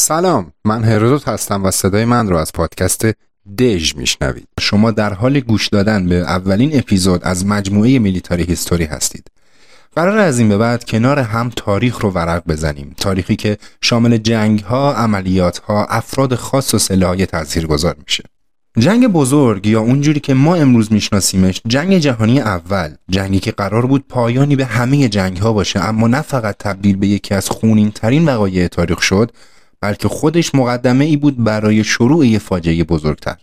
سلام من هرودوت هستم و صدای من رو از پادکست دژ میشنوید. شما در حال گوش دادن به اولین اپیزود از مجموعه میلیتاری هیستوری هستید. قرار از این به بعد کنار هم تاریخ رو ورق بزنیم. تاریخی که شامل جنگ ها عملیات ها افراد خاص و سلاحی تأثیر گذار میشه. جنگ بزرگ یا اونجوری که ما امروز میشناسیمش جنگ جهانی اول. جنگی که قرار بود پایانی به همه جنگ ها باشه اما نه فقط تبدیل به یکی از خونین ترین وقایع تاریخ شد بلکه خودش مقدمه ای بود برای شروع یه فاجعه بزرگتر.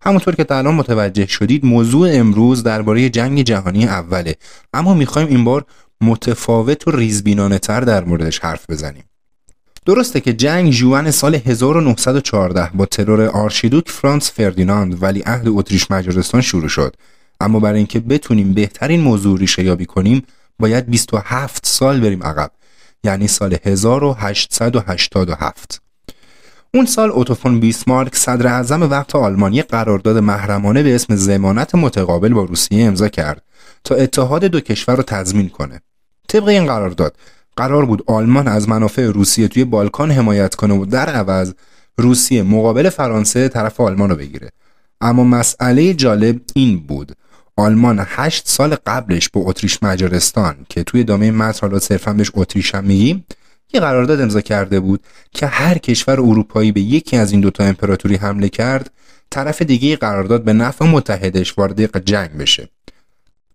همونطور که تا الان متوجه شدید موضوع امروز درباره جنگ جهانی اوله. اما می‌خوایم این بار متفاوت و ریزبینانه تر در موردش حرف بزنیم. درسته که جنگ جوان سال 1914 با ترور آرشیدوک فرانس فردیناند ولی عهد اتریش مجارستان شروع شد. اما برای اینکه بتونیم بهترین موضوع ریشه یابی کنیم باید 27 سال بریم عقب. یعنی سال 1887 اون سال اوتوفون بیسمارک صدر اعظم وقت آلمانی قرارداد محرمانه به اسم زمانت متقابل با روسیه امضا کرد تا اتحاد دو کشور رو تضمین کنه. طبق این قرارداد قرار بود آلمان از منافع روسیه توی بالکان حمایت کنه و در عوض روسیه مقابل فرانسه طرف آلمان رو بگیره. اما مسئله جالب این بود. آلمان هشت سال قبلش با اتریش مجارستان که توی دامه متن حالا صرفا بهش اتریش هم میگیم یه قرارداد امضا کرده بود که هر کشور اروپایی به یکی از این دوتا امپراتوری حمله کرد طرف دیگه قرارداد به نفع متحدش وارد جنگ بشه.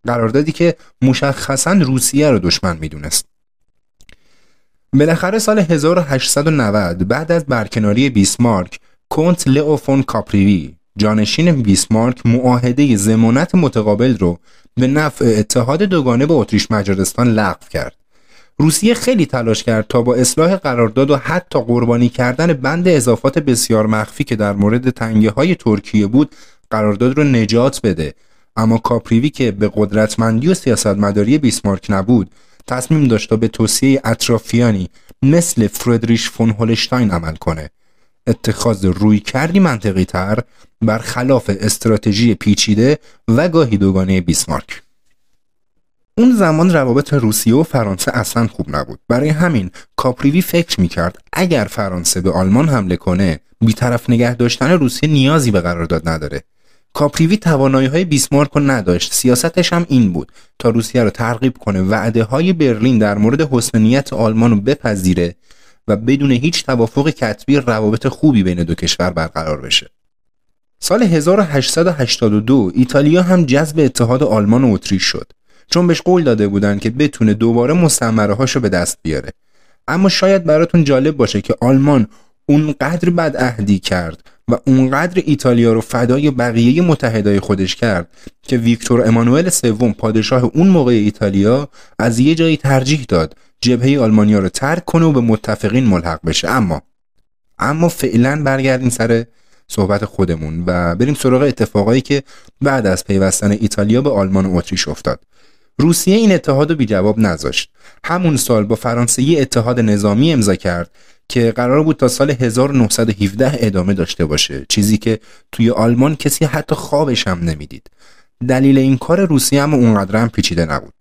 قراردادی که مشخصا روسیه رو دشمن می‌دونست. بالاخره سال 1890 بعد از برکناری بیسمارک کنت لئوفون کاپریوی جانشین بیسمارک معاهده زمانت متقابل رو به نفع اتحاد دوگانه با اتریش مجارستان لغو کرد. روسیه خیلی تلاش کرد تا با اصلاح قرارداد و حتی قربانی کردن بند اضافات بسیار مخفی که در مورد تنگه های ترکیه بود قرارداد رو نجات بده. اما کاپریوی که به قدرتمندی و سیاستمداری بیسمارک نبود تصمیم داشت تا به توصیه اطرافیانی مثل فردریش فون هولشتاین عمل کنه. اتخاذ روی کردی منطقی تر برخلاف استراتژی پیچیده و گاهی دوگانه بیسمارک. اون زمان روابط روسیه و فرانسه اصلا خوب نبود. برای همین کاپریوی فکر می‌کرد اگر فرانسه به آلمان حمله کنه بیطرف نگه داشتن روسیه نیازی به قرارداد نداره. کاپریوی توانایی های بیسمارک رو نداشت. سیاستش هم این بود تا روسیه رو ترغیب کنه وعده های برلین در مورد حسن نیت آلمان رو بپذیره و بدون هیچ توافق کتبی روابط خوبی بین دو کشور برقرار بشه. سال 1882 ایتالیا هم جذب اتحاد آلمان و اتریش شد. چون بهش قول داده بودن که بتونه دوباره مستعمره هاشو به دست بیاره. اما شاید براتون جالب باشه که آلمان اونقدر بد عهدی کرد و اونقدر ایتالیا رو فدای بقیه متحدای خودش کرد که ویکتور امانوئل سوم پادشاه اون موقع ایتالیا از یه جایی ترجیح داد جبهه آلمانیا رو ترک کنه و به متفقین ملحق بشه. اما اما فعلا برگردیم سر صحبت خودمون و بریم سراغ اتفاقایی که بعد از پیوستن ایتالیا به آلمان و اتریش افتاد. روسیه این اتحاد رو بی جواب نذاشت. همون سال با فرانسه اتحاد نظامی امضا کرد که قرار بود تا سال 1917 ادامه داشته باشه. چیزی که توی آلمان کسی حتی خوابش هم نمی‌دید. دلیل این کار روسیه هم اونقدر هم پیچیده نبود.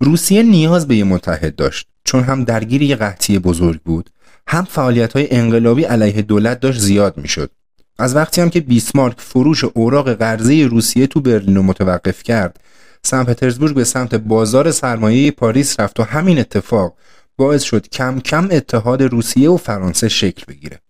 روسیه نیاز به یه متحد داشت. چون هم درگیر یه قحطی بزرگ بود هم فعالیت های انقلابی علیه دولت داشت زیاد می‌شد. از وقتی هم که بیسمارک فروش اوراق قرضه روسیه تو برلین رو متوقف کرد سن پترزبورگ به سمت بازار سرمایه پاریس رفت و همین اتفاق باعث شد کم کم اتحاد روسیه و فرانسه شکل بگیره.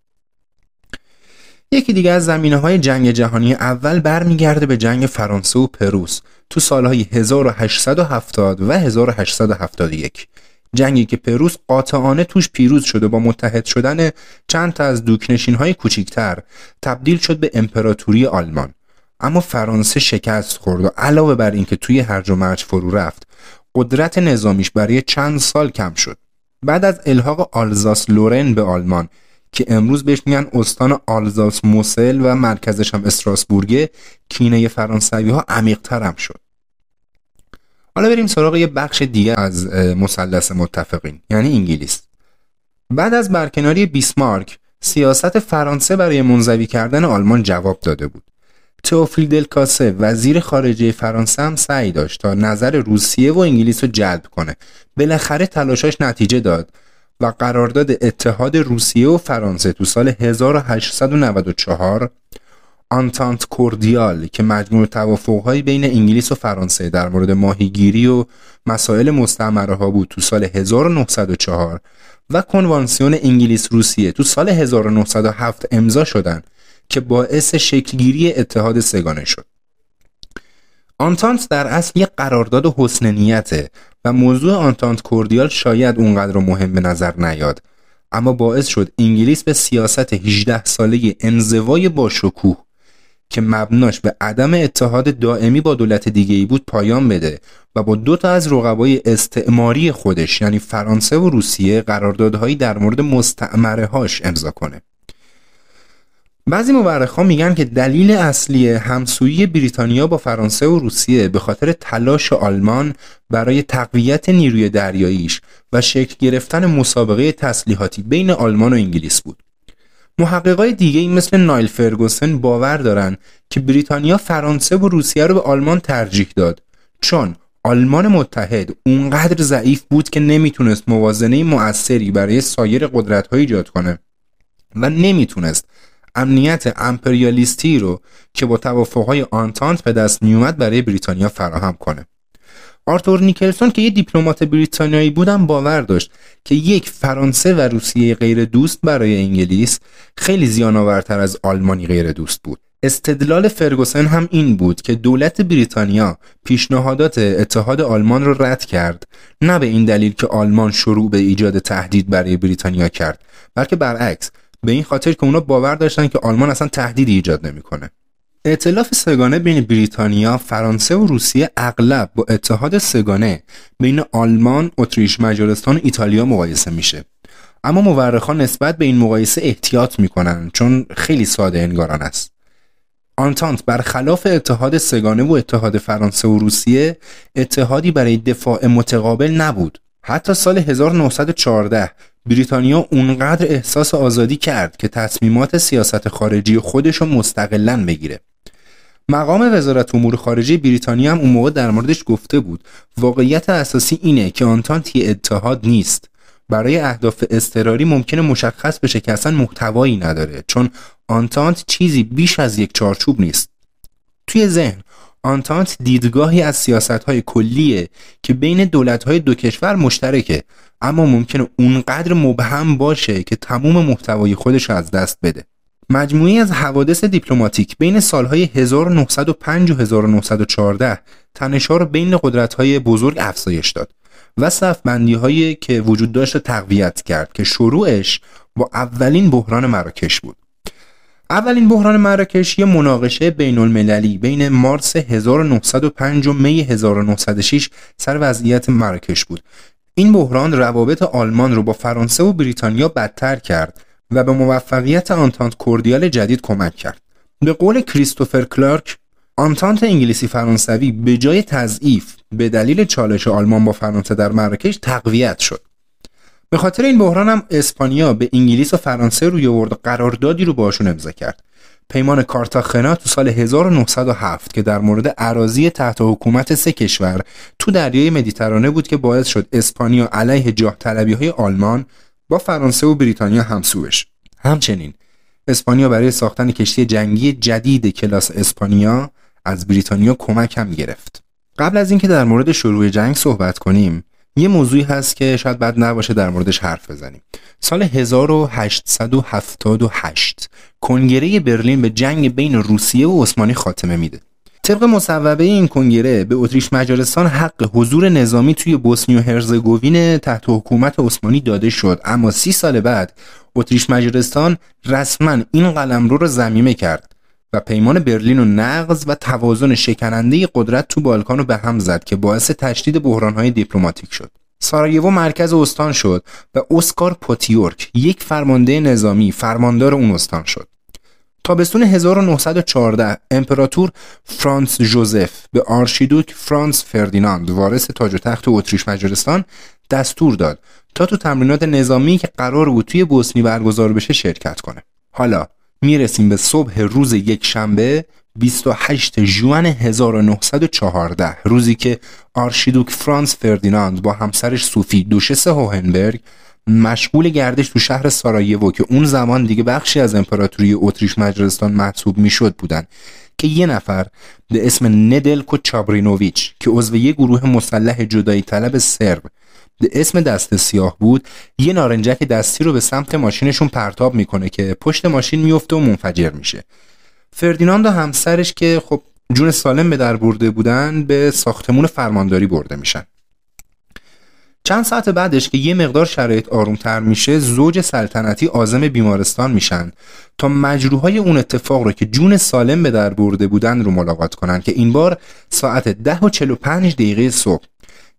یکی دیگه از زمینه های جنگ جهانی اول برمیگرده به جنگ فرانسه و پروس تو سالهای 1870 و 1871 جنگی که پروس قاطعانه توش پیروز شده با متحد شدن چند تا از دوکنشین های کوچیکتر تبدیل شد به امپراتوری آلمان. اما فرانسه شکست خورد و علاوه بر اینکه توی هرج و مرج فرو رفت قدرت نظامیش برای چند سال کم شد. بعد از الحاق آلزاس لورن به آلمان که امروز بهش میگن استان آلزاس موسل و مرکزش هم استراسبورگه. کینه فرانسوی ها عمیق هم شد. حالا بریم سراغ یه بخش دیگه از مثلث متفقین یعنی انگلیس. بعد از برکناری بیسمارک سیاست فرانسه برای منزوی کردن آلمان جواب داده بود. تئوفیل دلکاسه وزیر خارجه فرانسه هم سعی داشت تا نظر روسیه و انگلیس رو جلب کنه. بالاخره تلاشاش نتیجه داد. و قرارداد اتحاد روسیه و فرانسه تو سال 1894 آنتانت کوردیال که مجموع توافقهایی بین انگلیس و فرانسه در مورد ماهیگیری و مسائل مستعمره ها بود تو سال 1904 و کنوانسیون انگلیس روسیه تو سال 1907 امضا شدند که باعث شکلگیری اتحاد سگانه شد. آنتانت در اصل یک قرارداد حسن نیته و موضوع آنتانت کوردیال شاید اونقدر مهم به نظر نیاد. اما باعث شد انگلیس به سیاست 18 ساله انزوای با شکوه که مبناش به عدم اتحاد دائمی با دولت دیگه ای بود پایان بده و با دو تا از رقبای استعماری خودش یعنی فرانسه و روسیه قراردادهایی در مورد مستعمره هاش امضا کنه. بعضی ها میگن که دلیل اصلی همسویی بریتانیا با فرانسه و روسیه به خاطر تلاش آلمان برای تقویت نیروی دریاییش و شکل گرفتن مسابقه تسلیحاتی بین آلمان و انگلیس بود. محققای دیگه مثل نایل فرگوسن باور دارن که بریتانیا فرانسه و روسیه رو به آلمان ترجیح داد چون آلمان متحد اونقدر ضعیف بود که نمی‌تونست موازنه مؤثری برای سایر قدرت ایجاد کنه و نمی‌تونست امنیت امپریالیستی رو که با توافقهای آنتانت به دست میومد برای بریتانیا فراهم کنه. آرتور نیکلسون که یه دیپلمات بریتانیایی بودم باور داشت که یک فرانسه و روسیه غیر دوست برای انگلیس خیلی زیان آورتر از آلمانی غیر دوست بود. استدلال فرگوسن هم این بود که دولت بریتانیا پیشنهادات اتحاد آلمان رو رد کرد. نه به این دلیل که آلمان شروع به ایجاد تهدید برای بریتانیا کرد بلکه برعکس به این خاطر که اونا باور داشتن که آلمان اصلا تهدیدی ایجاد نمی‌کنه ائتلاف سگانه بین بریتانیا، فرانسه و روسیه اغلب با اتحاد سگانه بین آلمان، اتریش، مجارستان و ایتالیا مقایسه میشه. اما مورخان نسبت به این مقایسه احتیاط می‌کنن چون خیلی ساده انگاران است. آنتانت برخلاف اتحاد سگانه و اتحاد فرانسه و روسیه اتحادی برای دفاع متقابل نبود. حتی سال 1914 بریتانیا اونقدر احساس آزادی کرد که تصمیمات سیاست خارجی خودش رو مستقلا بگیره. مقام وزارت امور خارجه بریتانیا هم اون موقع در موردش گفته بود. واقعیت اساسی اینه که آنتانت یه اتحاد نیست. برای اهداف اضطراری ممکنه مشخص بشه که اصلا محتوایی نداره چون آنتانت چیزی بیش از یک چارچوب نیست. توی ذهن آنتانت دیدگاهی از سیاست های کلیه که بین دولت های دو کشور مشترکه. اما ممکنه اونقدر مبهم باشه که تموم محتوای خودش از دست بده. مجموعی از حوادث دیپلماتیک بین سالهای 1905 و 1914 تنشها رو بین قدرت‌های بزرگ افزایش داد و صفبندی هایی که وجود داشت تقویت کرد که شروعش با اولین بحران مراکش بود. اولین بحران مراکش یه مناقشه بین المللی بین مارس 1905 و می 1906 سر وضعیت مراکش بود. این بحران روابط آلمان رو با فرانسه و بریتانیا بدتر کرد و به موفقیت آنتانت کوردیال جدید کمک کرد. به قول کریستوفر کلارک آنتانت انگلیسی فرانسوی به جای تضعیف به دلیل چالش آلمان با فرانسه در مراکش تقویت شد. به خاطر این بحران هم اسپانیا به انگلیس و فرانسه روی آورد قراردادی رو باشون امضا کرد. پیمان کارتاخنا تو سال 1907 که در مورد عراضی تحت حکومت سه کشور تو دریای مدیترانه بود که باعث شد اسپانیا علیه جاه طلبی های آلمان با فرانسه و بریتانیا همسو بشه. همچنین اسپانیا برای ساختن کشتی جنگی جدید کلاس اسپانیا از بریتانیا کمک هم گرفت. قبل از اینکه در مورد شروع جنگ صحبت کنیم یه موضوعی هست که شاید بد نباشه در موردش حرف بزنیم. سال 1878 کنگره برلین به جنگ بین روسیه و عثمانی خاتمه میده. طبق مصوبه این کنگره به اتریش مجارستان حق حضور نظامی توی بوسنی و هرزگوین تحت حکومت عثمانی داده شد. اما سی سال بعد اتریش مجارستان رسما این قلمرو رو ضمیمه کرد. و پیمان برلین رو نقض و توازن شکننده قدرت تو بالکان رو به هم زد که باعث تشدید بحرانهای دیپلماتیک شد. سارایوو مرکز استان شد و اسکار پوتیورک یک فرمانده نظامی فرماندار اون استان شد. تابستون 1914 امپراتور فرانس جوزف به آرشیدوک فرانس فردیناند وارث تاج و تخت اتریش مجارستان دستور داد تا تو تمرینات نظامی که قرار بود توی بوسنی برگزار بشه شرکت کنه. حالا می‌رسیم به صبح روز یک شنبه 28 جوان 1914 روزی که آرشیدوک فرانس فردیناند با همسرش سوفی دوشس هوهنبرگ مشغول گردش تو شهر سارایوو که اون زمان دیگه بخشی از امپراتوری اتریش مجارستان محسوب می‌شد بودن که یه نفر به اسم ندلکو چابرینوویچ که عضو یه گروه مسلح جدایی طلب سرب اسم دست سیاه بود یه نارنجک دستی رو به سمت ماشینشون پرتاب می‌کنه که پشت ماشین میفته و منفجر میشه. فردیناند و همسرش که خب جون سالم به در برده بودن به ساختمون فرمانداری برده میشن. چند ساعت بعدش که یه مقدار شرایط آرومتر میشه زوج سلطنتی آزم بیمارستان میشن تا مجروحای اون اتفاق رو که جون سالم به در برده بودن رو ملاقات کنن که این بار ساعت ده و 45 دقیقه صبح.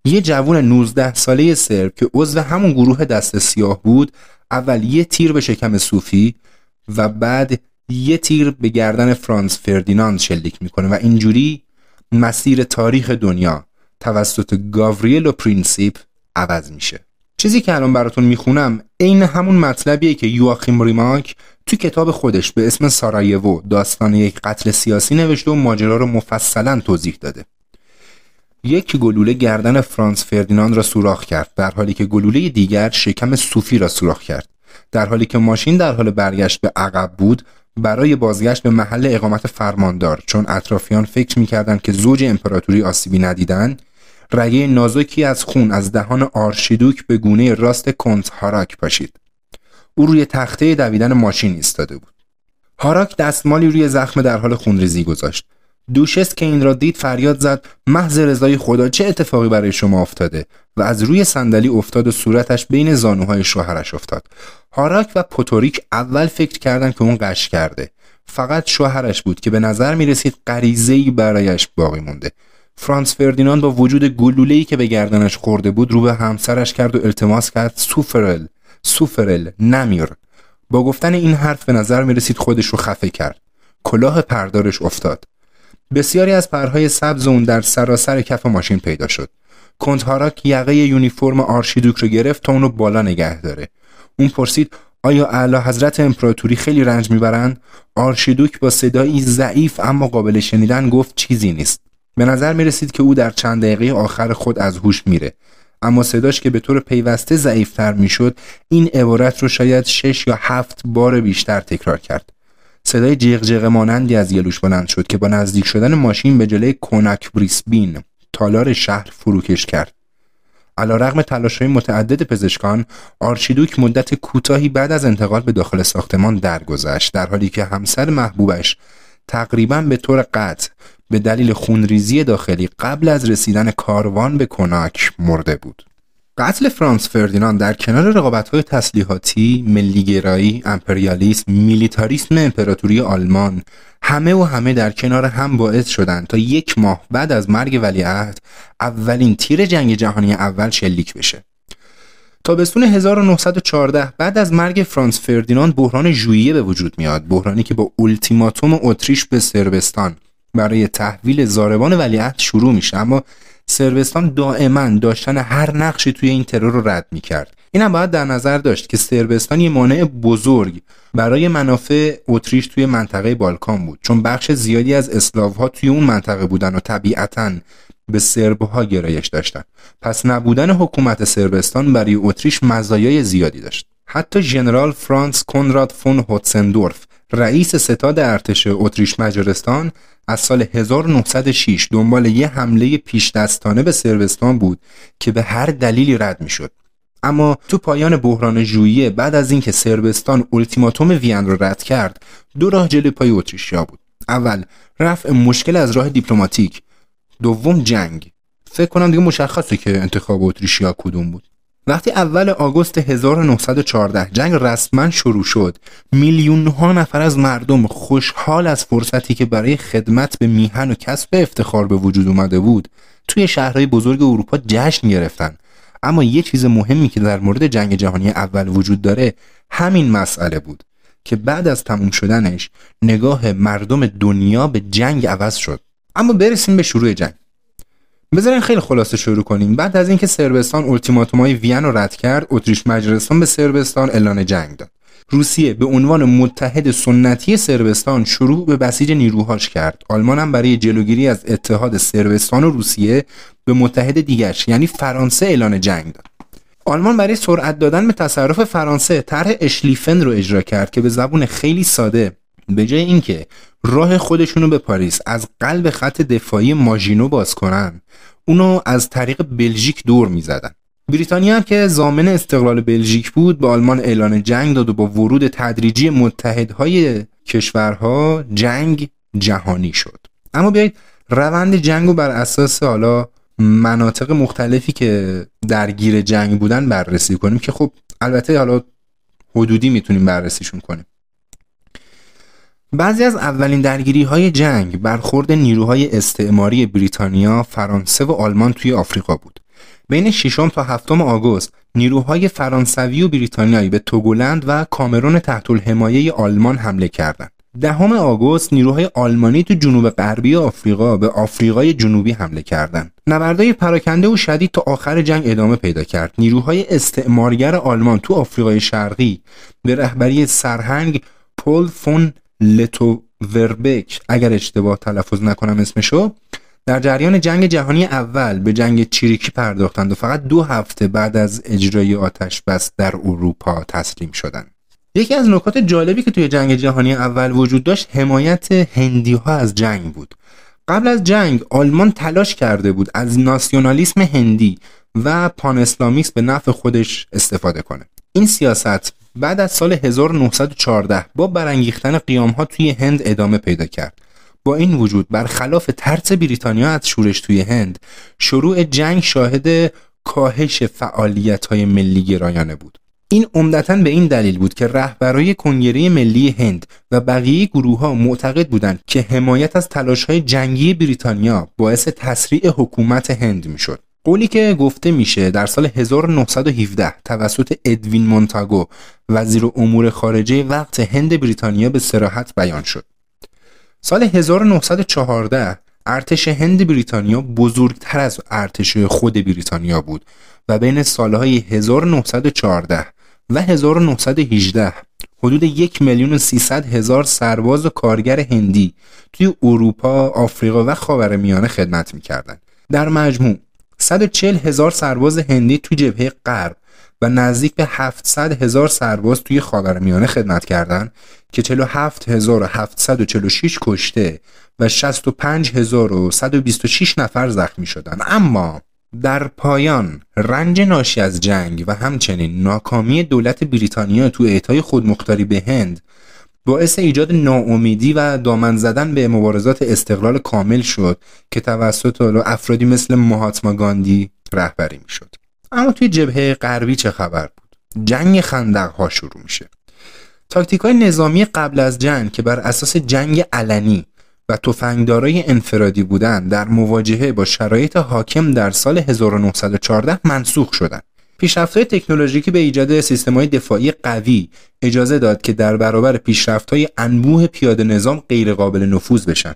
یه جوون 19 ساله سرب که عضو همون گروه دست سیاه بود اول یه تیر به شکم صوفی و بعد یه تیر به گردن فرانس فردیناند شلیک می‌کنه و اینجوری مسیر تاریخ دنیا توسط گاوریلو پرینسیپ عوض میشه. چیزی که الان براتون می‌خونم عین همون مطلبیه که یواخیم ریماک تو کتاب خودش به اسم سارایوو داستان یک قتل سیاسی نوشته و ماجرا رو مفصلا توضیح داده. یک گلوله گردن فرانس فردیناند را سوراخ کرد در حالی که گلوله دیگر شکم صوفی را سوراخ کرد. در حالی که ماشین در حال برگشت به عقب بود برای بازگشت به محل اقامت فرماندار چون اطرافیان فکر می‌کردند که زوج امپراتوری آسیبی ندیدن رگه نازکی از خون از دهان آرشیدوک به گونه راست کنت هاراک پاشید. او روی تخته دویدن ماشین ایستاده بود. هاراک دستمالی روی زخم در حال خونریزی گذاشت. دوشست که این را دید فریاد زد محض رضای خدا چه اتفاقی برای شما افتاده؟ و از روی صندلی افتاد و صورتش بین زانوهای شوهرش افتاد. هاراک و پوتوریک اول فکر کردند که اون قش کرده. فقط شوهرش بود که به نظر می رسید غریزه‌ای برایش باقی مونده. فرانس فردیناند با وجود گلوله‌ای که به گردنش خورده بود رو به همسرش کرد و التماس کرد سوفرل سوفرل نمیر. با گفتن این حرف به نظر می رسید خودش رو خفه کرد. کلاه پردارش افتاد. بسیاری از پرهای سبز اون در سراسر کف ماشین پیدا شد. کنت هاراک یقه یونیفرم آرشیدوک رو گرفت تا اونو بالا نگه داره. اون پرسید آیا اعلی حضرت امپراتوری خیلی رنج می‌برند؟ آرشیدوک با صدایی ضعیف اما قابل شنیدن گفت چیزی نیست. به نظر می رسید که او در چند دقیقه آخر خود از هوش میره. اما صداش که به طور پیوسته ضعیفتر می‌شد این عبارت رو شاید شش یا هفت بار بیشتر تکرار کرد. صدای جیغ مانندی از گلوش بلند شد که با نزدیک شدن ماشین به جلوی کنک بریسبین تالار شهر فروکش کرد علا رغم تلاش های متعدد پزشکان آرشیدوک مدت کوتاهی بعد از انتقال به داخل ساختمان درگذشت در حالی که همسر محبوبش تقریبا به طور قطع به دلیل خونریزی داخلی قبل از رسیدن کاروان به کناک مرده بود. قتل فرانس فردیناند در کنار های تسلیحاتی، ملیگرایی، امپریالیسم، میلیتاریسم امپراتوری آلمان همه و همه در کنار هم باعث شدند تا یک ماه بعد از مرگ ولیعهد اولین تیر جنگ جهانی اول شلیک بشه. تابستون 1914 بعد از مرگ فرانس فردیناند بحران ژوئیه به وجود میاد بحرانی که با اولتیماتوم اتریش به سربستان برای تحویل زاربان ولیعهد شروع میشه اما سربستان دائما داشتن هر نقشی توی این ترور رو رد می‌کرد. این هم باید در نظر داشت که سربستان یه مانع بزرگ برای منافع اتریش توی منطقه بالکان بود. چون بخش زیادی از اسلاف ها توی اون منطقه بودن و طبیعتا به سرب ها گرایش داشتن. پس نبودن حکومت سربستان برای اتریش مزایای زیادی داشت. حتی ژنرال فرانس کنراد فون هوتسندورف رئیس ستاد ارتش اتریش مجارستان از سال 1906 دنبال یه حمله پیش دستانه به سربستان بود که به هر دلیلی رد می‌شد. اما تو پایان بحران ژوئیه بعد از اینکه سربستان التیماتوم وین رو رد کرد دو راه جلوی پای اتریشیا بود. اول رفع مشکل از راه دیپلماتیک. دوم جنگ. فکر کنم دیگه مشخصه که انتخاب اتریشیا کدوم بود. وقتی اول آگوست 1914 جنگ رسما شروع شد میلیون ها نفر از مردم خوشحال از فرصتی که برای خدمت به میهن و کسب افتخار به وجود اومده بود توی شهرهای بزرگ اروپا جشن گرفتن. اما یه چیز مهمی که در مورد جنگ جهانی اول وجود داره همین مسئله بود که بعد از تموم شدنش نگاه مردم دنیا به جنگ عوض شد. اما برسیم به شروع جنگ. بذارین خیلی خلاصه شروع کنیم. بعد از اینکه سربستان های وین رو رد کرد اتریش مجارستان به سربستان اعلان جنگ داد. روسیه به عنوان متحد سنتی سربستان شروع به بسیج نیروهاش کرد. آلمان هم برای جلوگیری از اتحاد سربستان و روسیه به متحد دیگرش یعنی فرانسه اعلان جنگ داد. آلمان برای سرعت دادن به تصرف فرانسه طرح اشلیفن رو اجرا کرد که به زبون خیلی ساده به جای اینکه راه خودشونو به پاریس از قلب خط دفاعی ماژینو باز کنن اونو از طریق بلژیک دور می‌زدن. بریتانیا هم که زامن استقلال بلژیک بود به آلمان اعلان جنگ داد و با ورود تدریجی متحدهای کشورها جنگ جهانی شد. اما بیایید روند جنگ رو بر اساس حالا مناطق مختلفی که درگیر جنگ بودن بررسی کنیم که خب البته حالا حدودی می‌تونیم بررسیشون کنیم. بعضی از اولین درگیری های جنگ برخورد نیروهای استعماری بریتانیا، فرانسه و آلمان توی آفریقا بود. بین 6 تا 7 آگوست نیروهای فرانسوی و بریتانیایی به توگولند و کامرون تحت الحمایه آلمان حمله کردند. دهم آگوست نیروهای آلمانی تو جنوب غربی آفریقا به آفریقای جنوبی حمله کردند. نبردهای پراکنده و شدید تا آخر جنگ ادامه پیدا کرد. نیروهای استعمارگر آلمان تو آفریقای شرقی به رهبری سرهنگ پول فون لتو وربک اگر اشتباه تلفظ نکنم اسمشو در جریان جنگ جهانی اول به جنگ چیریکی پرداختند و فقط دو هفته بعد از اجرای آتش بس در اروپا تسلیم شدند. یکی از نکات جالبی که توی جنگ جهانی اول وجود داشت حمایت هندی ها از جنگ بود. قبل از جنگ آلمان تلاش کرده بود از ناسیونالیسم هندی و پان اسلامیسم به نفع خودش استفاده کنه. این سیاست بعد از سال 1914 با برانگیختن قیام ها توی هند ادامه پیدا کرد. با این وجود برخلاف ترس بریتانیا از شورش توی هند شروع جنگ شاهد کاهش فعالیت های ملی گرایانه بود این عمدتا به این دلیل بود که رهبرای کنگره ملی هند و بقیه گروه ها معتقد بودند که حمایت از تلاش های جنگی بریتانیا باعث تسریع حکومت هند می‌شد. قولی که گفته میشه در سال 1917 توسط ادوین مونتاگو وزیر امور خارجه وقت هند بریتانیا به سراحت بیان شد. سال 1914 ارتش هند بریتانیا بزرگتر از ارتش خود بریتانیا بود و بین سالهای 1914 و 1918 حدود یک میلیون و هزار سرباز و کارگر هندی توی اروپا، آفریقا و خاورمیانه خدمت می‌کردند. در مجموع 140 هزار سرباز هندی توی جبهه غرب و نزدیک به 700 هزار سرباز توی خاورمیانه خدمت کردند که 47746 کشته و 65126 نفر زخمی شدند. اما در پایان رنج ناشی از جنگ و همچنین ناکامی دولت بریتانیا تو اعطای خودمختاری به هند باعث ایجاد ناامیدی و دامن زدن به مبارزات استقلال کامل شد که توسط افرادی مثل مهاتما گاندی رهبری می‌شد. اما توی جبهه غربی چه خبر بود؟ جنگ خندق ها شروع میشه. تاکتیک های نظامی قبل از جنگ که بر اساس جنگ علنی و تفنگدارای انفرادی بودند در مواجهه با شرایط حاکم در سال 1914 منسوخ شدند. پیشرفت‌های تکنولوژیکی به ایجاد سیستم‌های دفاعی قوی اجازه داد که در برابر پیشرفت‌های انبوه پیاده نظام غیرقابل نفوذ بشن.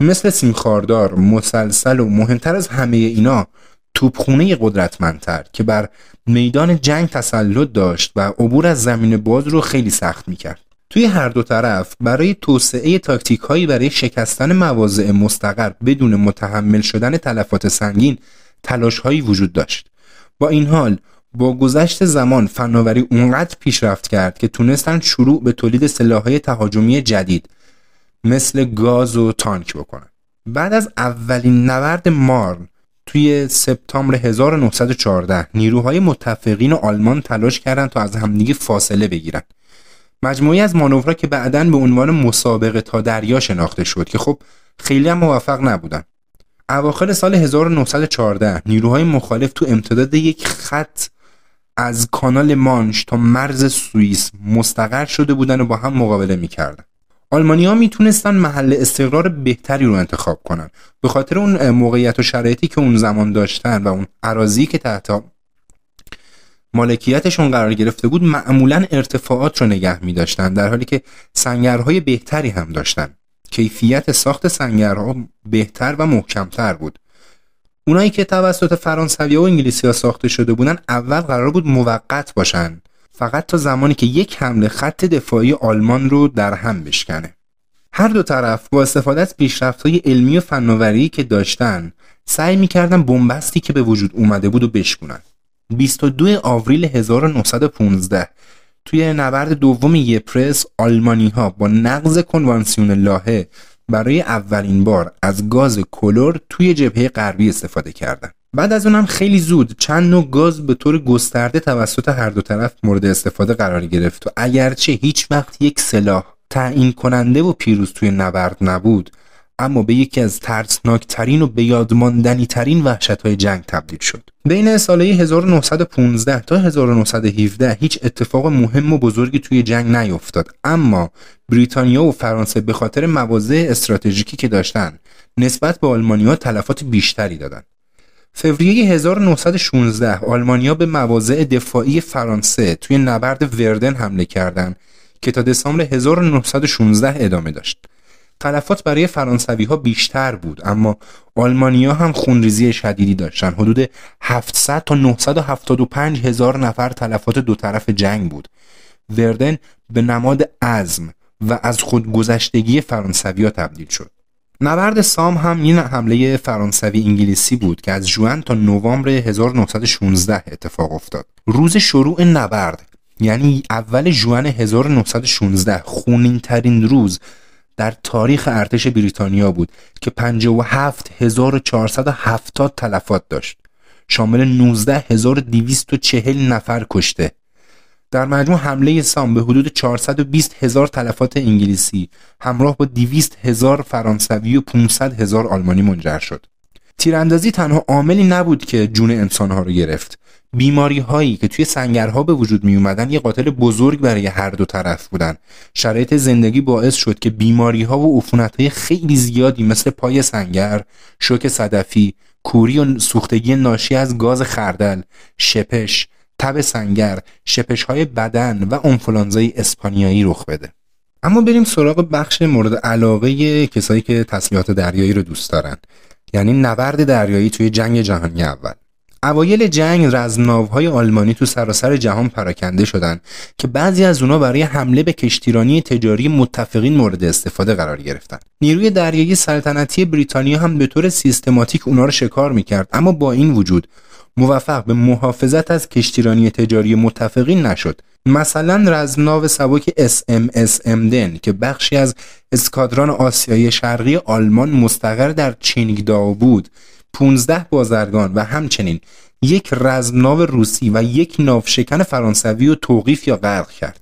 مثل سیمخاردار، مسلسل و مهمتر از همه اینا توپخونه قدرتمندتر که بر میدان جنگ تسلط داشت و عبور از زمین باز رو خیلی سخت می‌کرد. توی هر دو طرف برای توسعه تاکتیک هایی برای شکستن مواضع مستقر بدون متحمل شدن تلفات سنگین تلاش هایی وجود داشت. با این حال با گذشت زمان فناوری اونقدر پیشرفت کرد که تونستن شروع به تولید سلاحهای تهاجمی جدید مثل گاز و تانک بکنن. بعد از اولین نبرد مارن توی سپتامبر 1914 نیروهای متفقین آلمان تلاش کردند تا از همدیگه فاصله بگیرند. مجموعی از مانورها که بعدا به عنوان مسابقه تا دریا شناخته شد که خب خیلی هم موفق نبودن. اواخر سال 1914 نیروهای مخالف تو امتداد یک خط از کانال مانش تا مرز سوئیس مستقر شده بودن و با هم مقابله می‌کردن. آلمانی ها می‌تونستن محل استقرار بهتری رو انتخاب کنن. به خاطر اون موقعیت و شرایطی که اون زمان داشتن و اون عراضی که تحت مالکیتشون قرار گرفته بود معمولا ارتفاعات رو نگه می داشتن در حالی که سنگرهای بهتری هم داشتن. کیفیت ساخت سنگرها بهتر و محکمتر بود. اونایی که توسط فرانسوی و انگلیسی ها ساخته شده بودن اول قرار بود موقت باشن. فقط تا زمانی که یک حمله خط دفاعی آلمان رو در هم بشکنه. هر دو طرف با استفاده از های علمی و فناوری که داشتن سعی می‌کردن بنبستی که به وجود اومده بود و بشکنن 22 آوریل 1915 توی نبرد دوم یپرس آلمانی ها با نقض کنوانسیون لاهه برای اولین بار از گاز کلور توی جبهه غربی استفاده کردند. بعد از اونم خیلی زود چند نوع گاز به طور گسترده توسط هر دو طرف مورد استفاده قرار گرفت و اگرچه هیچ وقت یک سلاح تعیین کننده و پیروز توی نبرد نبود اما به یکی از ترسناکترین و به یادماندنی ترین وحشت های جنگ تبدیل شد. بین ساله 1915 تا 1917 هیچ اتفاق مهم و بزرگی توی جنگ نیفتاد اما بریتانیا و فرانسه به خاطر مواضع استراتژیکی که داشتن نسبت به آلمانیا تلفات بیشتری دادند. فوریه 1916 آلمانیا به مواضع دفاعی فرانسه توی نبرد وردن حمله کردند که تا دسامبر 1916 ادامه داشت. تلفات برای فرانسوی ها بیشتر بود اما آلمانیا هم خونریزی شدیدی داشتن. حدود 700 تا 975 هزار نفر تلفات دو طرف جنگ بود. وردن به نماد عزم و از خودگذشتگی فرانسوی ها تبدیل شد. نبرد سام هم این حمله فرانسوی انگلیسی بود که از جوان تا نوامبر 1916 اتفاق افتاد. روز شروع نبرد یعنی اول جوان 1916 خونین ترین روز در تاریخ ارتش بریتانیا بود که 57470 تلفات داشت شامل 19240 نفر کشته در مجموع حمله سام به حدود 420 هزار تلفات انگلیسی همراه با 200 هزار فرانسوی و 500 هزار آلمانی منجر شد. تیراندازی تنها عاملی نبود که جون انسانها رو گرفت. بیماری هایی که توی سنگرها به وجود می اومدن یه قاتل بزرگ برای هر دو طرف بودن. شرایط زندگی باعث شد که بیماری ها و عفونت های خیلی زیادی مثل پای سنگر، شوک صدفی، کوری و سوختگی ناشی از گاز خردل، شپش، تب سنگر، شپش های بدن و انفلانزای اسپانیایی رخ بده. اما بریم سراغ بخش مورد علاقه کسایی که تسلیحات دریایی رو دوست دارن یعنی نبرد دریایی توی جنگ جهانی اول اوایل جنگ رزمناوهای آلمانی تو سراسر جهان پراکنده شدند که بعضی از اونا برای حمله به کشتیرانی تجاری متفقین مورد استفاده قرار گرفتن. نیروی دریایی سلطنتی بریتانیا هم به طور سیستماتیک اونا رو شکار می‌کرد اما با این وجود موفق به محافظت از کشتیرانی تجاری متفقین نشد مثلا رزمناو سبک امدن که بخشی از اسکادران آسیایی شرقی آلمان مستقر در چینگداو بود 15 بازرگان و همچنین یک رزمناو روسی و یک ناوشکن فرانسوی و توقیف یا غرق کرد.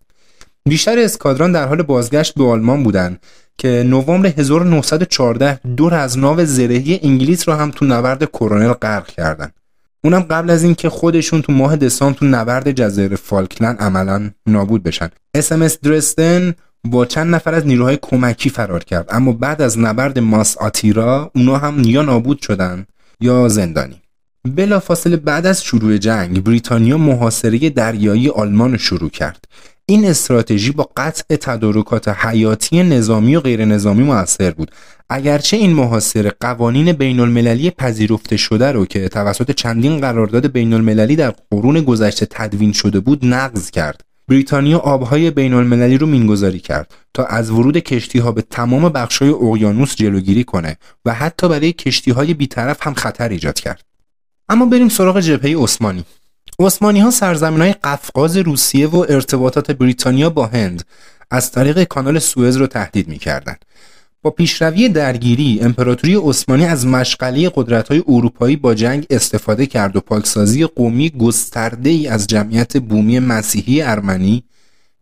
بیشتر اسکادران در حال بازگشت به آلمان بودند که نوامبر 1914 دو رزمناو زرهی انگلیس را هم تو نبرد کرونل غرق کردند. اونم قبل از اینکه خودشون تو ماه دسامبر تو نبرد جزایر فالکلند عملا نابود بشن. اس درستن با چند نفر از نیروهای کمکی فرار کرد اما بعد از نبرد ماس آتیرا اونا هم یا نابود شدن. یا زندانی. بلافاصله بعد از شروع جنگ بریتانیا محاصره دریایی آلمان شروع کرد. این استراتژی با قطع تدارکات حیاتی نظامی و غیر نظامی موثر بود. اگرچه این محاصره قوانین بین المللی پذیرفته شده رو که توسط چندین قرارداد بین المللی در قرون گذشته تدوین شده بود نقض کرد. بریتانیا آبهای بین المللی رو مینگذاری کرد تا از ورود کشتی ها به تمام بخشای اقیانوس جلوگیری کنه و حتی برای کشتی های بیطرف هم خطر ایجاد کرد اما بریم سراغ جبهه عثمانی عثمانی ها سرزمین های قفقاز روسیه و ارتباطات بریتانیا با هند از طریق کانال سوئز رو تهدید می کردن. با پیشروی درگیری امپراتوری عثمانی از مشغله های اروپایی با جنگ استفاده کرد و پاکسازی قومی گسترده ای از جمعیت بومی مسیحی ارمنی،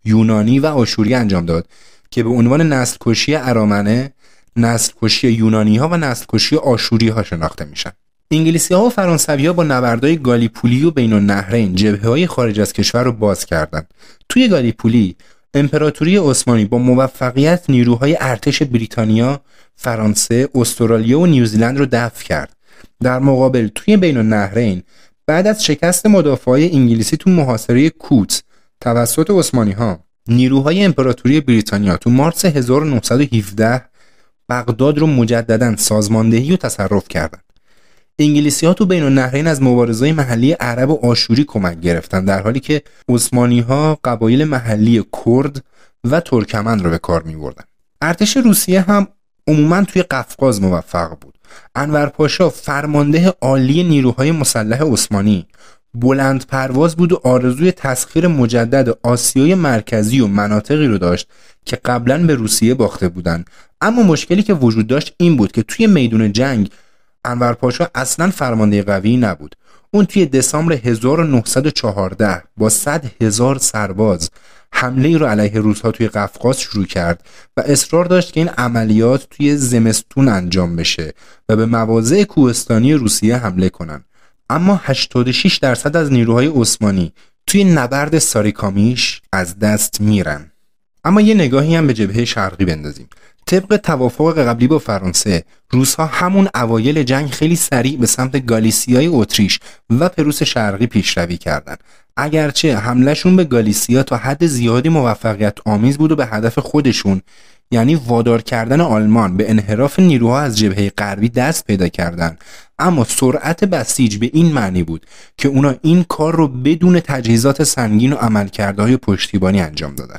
یونانی و آشوری انجام داد که به عنوان نسل کشی ارامنه، نسل کشی یونانی ها و نسل کشی آشوری ها شناخته میشن. انگلیسی ها و فرانسوی ها با نبردهای گالیپولی و بین النهرین جبهه های خارج از کشور رو باز کردند. توی گالیپولی امپراتوری عثمانی با موفقیت نیروهای ارتش بریتانیا، فرانسه، استرالیا و نیوزیلند رو دفع کرد. در مقابل توی بین النهرین بعد از شکست مدافعای انگلیسی تو محاصره کوت توسط عثمانی ها نیروهای امپراتوری بریتانیا تو مارس 1917 بغداد رو مجددا سازماندهی و تصرف کردند. انگلیسی ها تو بین النهرین از مبارزای محلی عرب و آشوری کمک گرفتن در حالی که عثمانی ها قبایل محلی کرد و ترکمن رو به کار می بردن. ارتش روسیه هم عموما توی قفقاز موفق بود انور پاشا فرمانده عالی نیروهای مسلح عثمانی بلند پرواز بود و آرزوی تسخیر مجدد آسیای مرکزی و مناطقی رو داشت که قبلا به روسیه باخته بودند اما مشکلی که وجود داشت این بود که توی میدون جنگ انور پاشا اصلا فرمانده قوی نبود. اون توی دسامبر 1914 با 100 هزار سرباز حمله رو علیه روسها توی قفقاز شروع کرد و اصرار داشت که این عملیات توی زمستون انجام بشه و به مواضع کوهستانی روسیه حمله کنن. اما 86 درصد از نیروهای عثمانی توی نبرد ساریکامیش از دست میرن. اما یه نگاهی هم به جبهه شرقی بندازیم. طبق توافق قبلی با فرانسه روسها همون اوایل جنگ خیلی سریع به سمت گالیسیای اتریش و پروس شرقی پیشروی کردند. اگرچه حملهشون به گالیسیا تا حد زیادی موفقیت آمیز بود و به هدف خودشون یعنی وادار کردن آلمان به انحراف نیروها از جبهه غربی دست پیدا کردند. اما سرعت بسیج به این معنی بود که اونا این کار رو بدون تجهیزات سنگین و عملکردهای پشتیبانی انجام دادن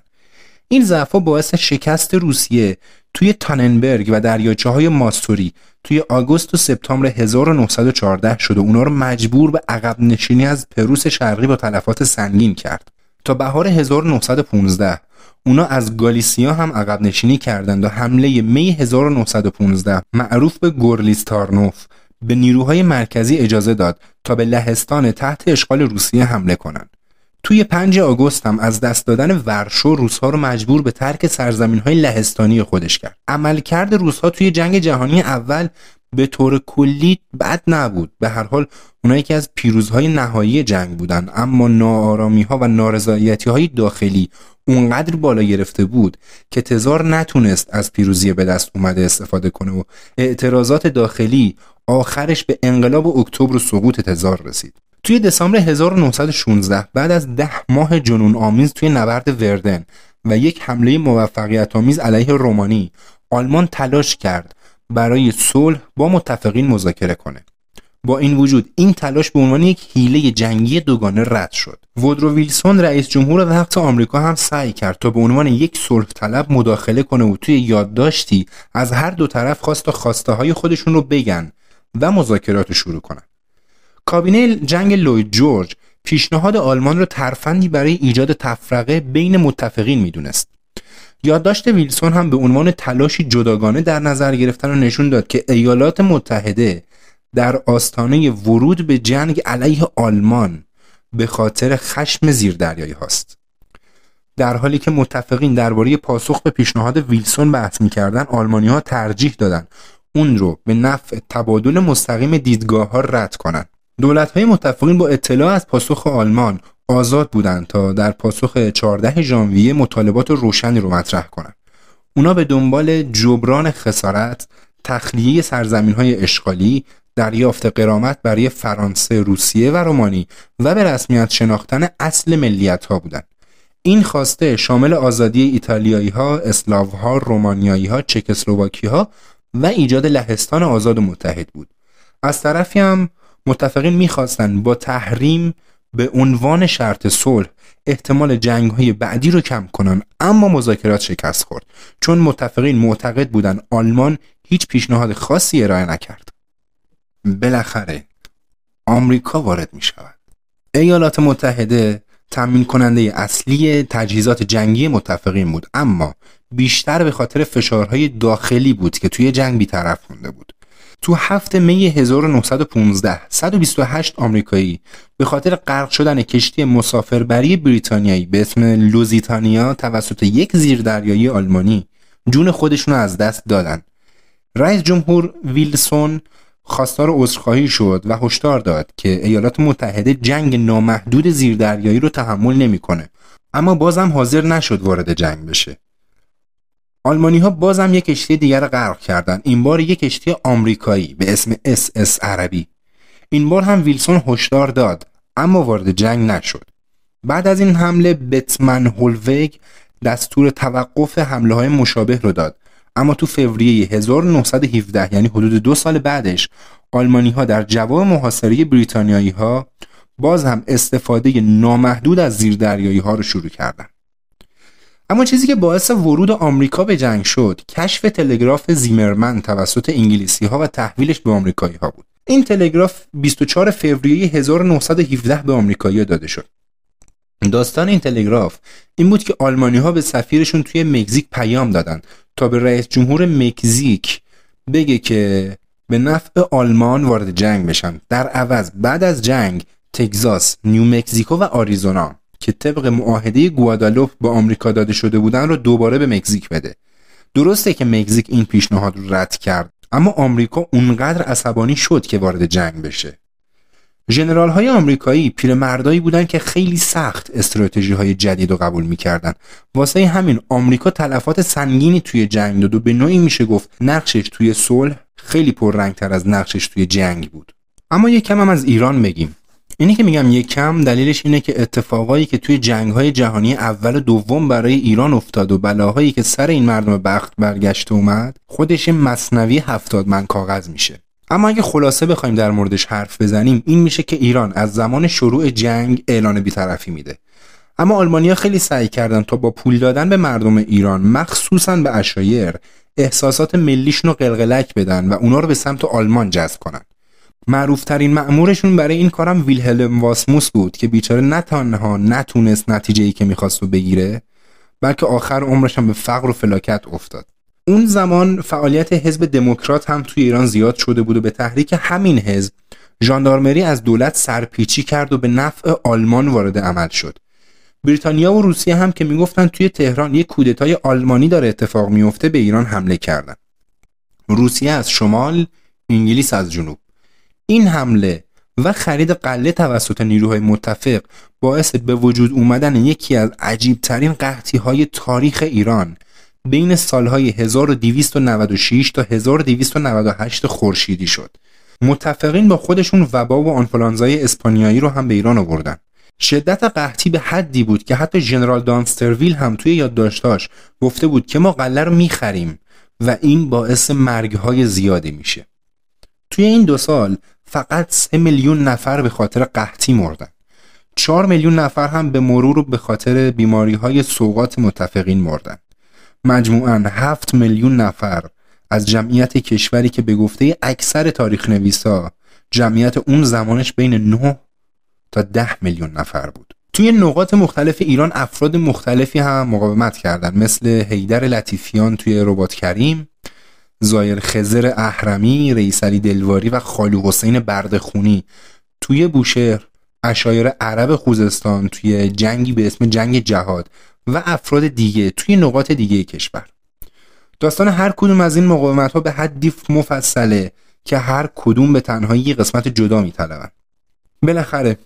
این ضعفها باعث شکست روسیه توی تاننبرگ و دریاچه های ماستوری توی آگوست و سپتامبر 1914 شد و اونا رو مجبور به عقب نشینی از پروس شرقی با تلفات سنگین کرد تا بهار 1915 اونا از گالیسیا هم عقب نشینی کردند و حمله می 1915 معروف به گورلیستارنوف به نیروهای مرکزی اجازه داد تا به لهستان تحت اشغال روسیه حمله کنند. توی 5 آگوست هم از دست دادن ورشو روسها رو مجبور به ترک سرزمین های لهستانی خودش کرد. عملکرد روسها توی جنگ جهانی اول به طور کلی بد نبود. به هر حال اونا یکی از پیروزهای نهایی جنگ بودن. اما ناآرامی ها و نارضایتی های داخلی اونقدر بالا گرفته بود که تزار نتونست از پیروزی به دست اومده استفاده کنه و اعتراضات داخلی آخرش به انقلاب اکتبر و سقوط تزار رسید. توی دسامبر 1916 بعد از ده ماه جنون آمیز توی نبرد وردن و یک حمله موفقیت آمیز علیه رومانی آلمان تلاش کرد برای صلح با متفقین مذاکره کنه. با این وجود این تلاش به عنوان یک حیله جنگی دوگانه رد شد. وودرو ویلسون رئیس جمهور وقت آمریکا هم سعی کرد تا به عنوان یک صلح طلب مداخله کنه و توی یادداشتی از هر دو طرف خواست تا خواسته های خودشون رو بگن و مذاکرات شروع کنن. کابینه جنگ لوید جورج پیشنهاد آلمان را ترفندی برای ایجاد تفرقه بین متفقین می‌دونست یادداشت ویلسون هم به عنوان تلاشی جداگانه در نظر گرفتن و نشون داد که ایالات متحده در آستانه ورود به جنگ علیه آلمان به خاطر خشم زیردریایی هاست در حالی که متفقین درباره پاسخ به پیشنهاد ویلسون بحث می‌کردن آلمانی ها ترجیح دادن اون رو به نفع تبادل مستقیم دیدگاه ها رد کنند. دولت های متفقین با اطلاع از پاسخ آلمان آزاد بودند تا در پاسخ 14 ژانویه مطالبات روشنی رو مطرح کنند. اونا به دنبال جبران خسارت، تخلیه سرزمین های اشغالی، دریافت قرامت برای فرانسه، روسیه و رومانی و به رسمیت شناختن اصل ملیت ها بودند. این خواسته شامل آزادی ایتالیایی ها، اسلاو ها، رومانیایی ها، چکسلواکی ها و ایجاد لهستان آزاد و متحد بود. از طرفی هم متفقین می‌خواستند با تحریم به عنوان شرط صلح احتمال جنگ های بعدی رو کم کنن اما مذاکرات شکست خورد. چون متفقین معتقد بودن آلمان هیچ پیشنهاد خاصی ارائه نکرد. بالاخره آمریکا وارد می شود ایالات متحده تامین کننده اصلی تجهیزات جنگی متفقین بود اما بیشتر به خاطر فشارهای داخلی بود که توی جنگ بیطرف مونده بود. تو هفت می 1915 128 آمریکایی به خاطر غرق شدن کشتی مسافربری بریتانیایی به اسم لوزیتانیا توسط یک زیردریایی آلمانی جون خودشون از دست دادن. رئیس جمهور ویلسون خواستار عذرخواهی شد و هشدار داد که ایالات متحده جنگ نامحدود زیردریایی رو تحمل نمی‌کنه. اما بازم حاضر نشد وارد جنگ بشه. آلمانی ها بازم یک کشتی دیگر غرق کردند. این بار یک کشتی آمریکایی به اسم SS Arabic. این بار هم ویلسون هشدار داد اما وارد جنگ نشد. بعد از این حمله بتمن هولوگ دستور توقف حمله های مشابه رو داد. اما تو فوریه 1917 یعنی حدود دو سال بعدش آلمانی ها در جواب محاصره بریتانیایی ها باز هم استفاده نامحدود از زیردریایی ها رو شروع کردند. اما چیزی که باعث ورود آمریکا به جنگ شد کشف تلگراف زیمرمن توسط انگلیسی ها و تحویلش به آمریکایی ها بود. این تلگراف 24 فوریه 1917 به آمریکایی داده شد. داستان این تلگراف این بود که آلمانی ها به سفیرشون توی مکزیک پیام دادن تا به رئیس جمهور مکزیک بگه که به نفع آلمان وارد جنگ بشن. در عوض بعد از جنگ تگزاس، نیو مکزیکو و آریزونا که طبق معاهده گوادالوپ با آمریکا داده شده بودن رو دوباره به مکزیک بده. درسته که مکزیک این پیشنهاد رو رد کرد اما آمریکا اونقدر عصبانی شد که وارد جنگ بشه. ژنرال های آمریکایی پیرمردایی بودن که خیلی سخت استراتژی های جدید رو قبول می‌کردن. واسه همین آمریکا تلفات سنگینی توی جنگ داد و به نوعی میشه گفت نقشش توی صلح خیلی پررنگتر از نقشش توی جنگ بود. اما یک کم هم از ایران بگیم. اینی که میگم یک کم دلیلش اینه که اتفاقایی که توی جنگ های جهانی اول و دوم برای ایران افتاد و بلاهایی که سر این مردم بخت برگشته اومد خودش مصنوی هفتاد من کاغذ میشه. اما اگه خلاصه بخوایم در موردش حرف بزنیم این میشه که ایران از زمان شروع جنگ اعلان بیطرفی میده. اما آلمانیا خیلی سعی کردن تا با پول دادن به مردم ایران مخصوصا به اشایر احساسات ملیشون رو قلقلک بدن و اونا رو به سمت آلمان جذب کنن. معروفترین مأمورشون برای این کارم ویلهلم واسموس بود که بیچاره نه تنها نتونست نتیجه ای که می‌خواست رو بگیره بلکه آخر عمرش هم به فقر و فلاکت افتاد. اون زمان فعالیت حزب دموکرات هم توی ایران زیاد شده بود و به تحریک همین حزب ژاندارمری از دولت سرپیچی کرد و به نفع آلمان وارد عمل شد. بریتانیا و روسیه هم که می‌گفتن توی تهران یک کودتای آلمانی داره اتفاق میفته به ایران حمله کردن. روسیه از شمال انگلیس از جنوب. این حمله و خرید قله توسط نیروهای متفق باعث به وجود اومدن یکی از عجیبترین قحطی های تاریخ ایران بین سالهای 1296 تا 1298 خورشیدی شد. متفقین با خودشون وبا و آنفلانزای اسپانیایی رو هم به ایران آوردن. شدت قحطی به حدی بود که حتی ژنرال دانسترویل هم توی یادداشتاش گفته بود که ما قله رو می‌خریم و این باعث مرگهای زیادی میشه. توی این دو سال فقط 3 میلیون نفر به خاطر قحطی مردن. 4 میلیون نفر هم به مرور به خاطر بیماری های سوقات متفقین مردن. مجموعاً 7 میلیون نفر از جمعیت کشوری که به گفته اکثر تاریخ نویسا جمعیت اون زمانش بین 9 تا 10 میلیون نفر بود توی نقاط مختلف ایران افراد مختلفی هم مقاومت کردن مثل حیدر لطیفیان توی ربات کریم زایر خزر احرمی رئیس دلواری و خالو حسین بردخونی. توی بوشهر اشایر عرب خوزستان توی جنگی به اسم جنگ جهاد و افراد دیگه توی نقاط دیگه کشور. داستان هر کدوم از این مقاومت ها به حدی مفصله که هر کدوم به تنهایی قسمت جدا میطلبن. بالاخره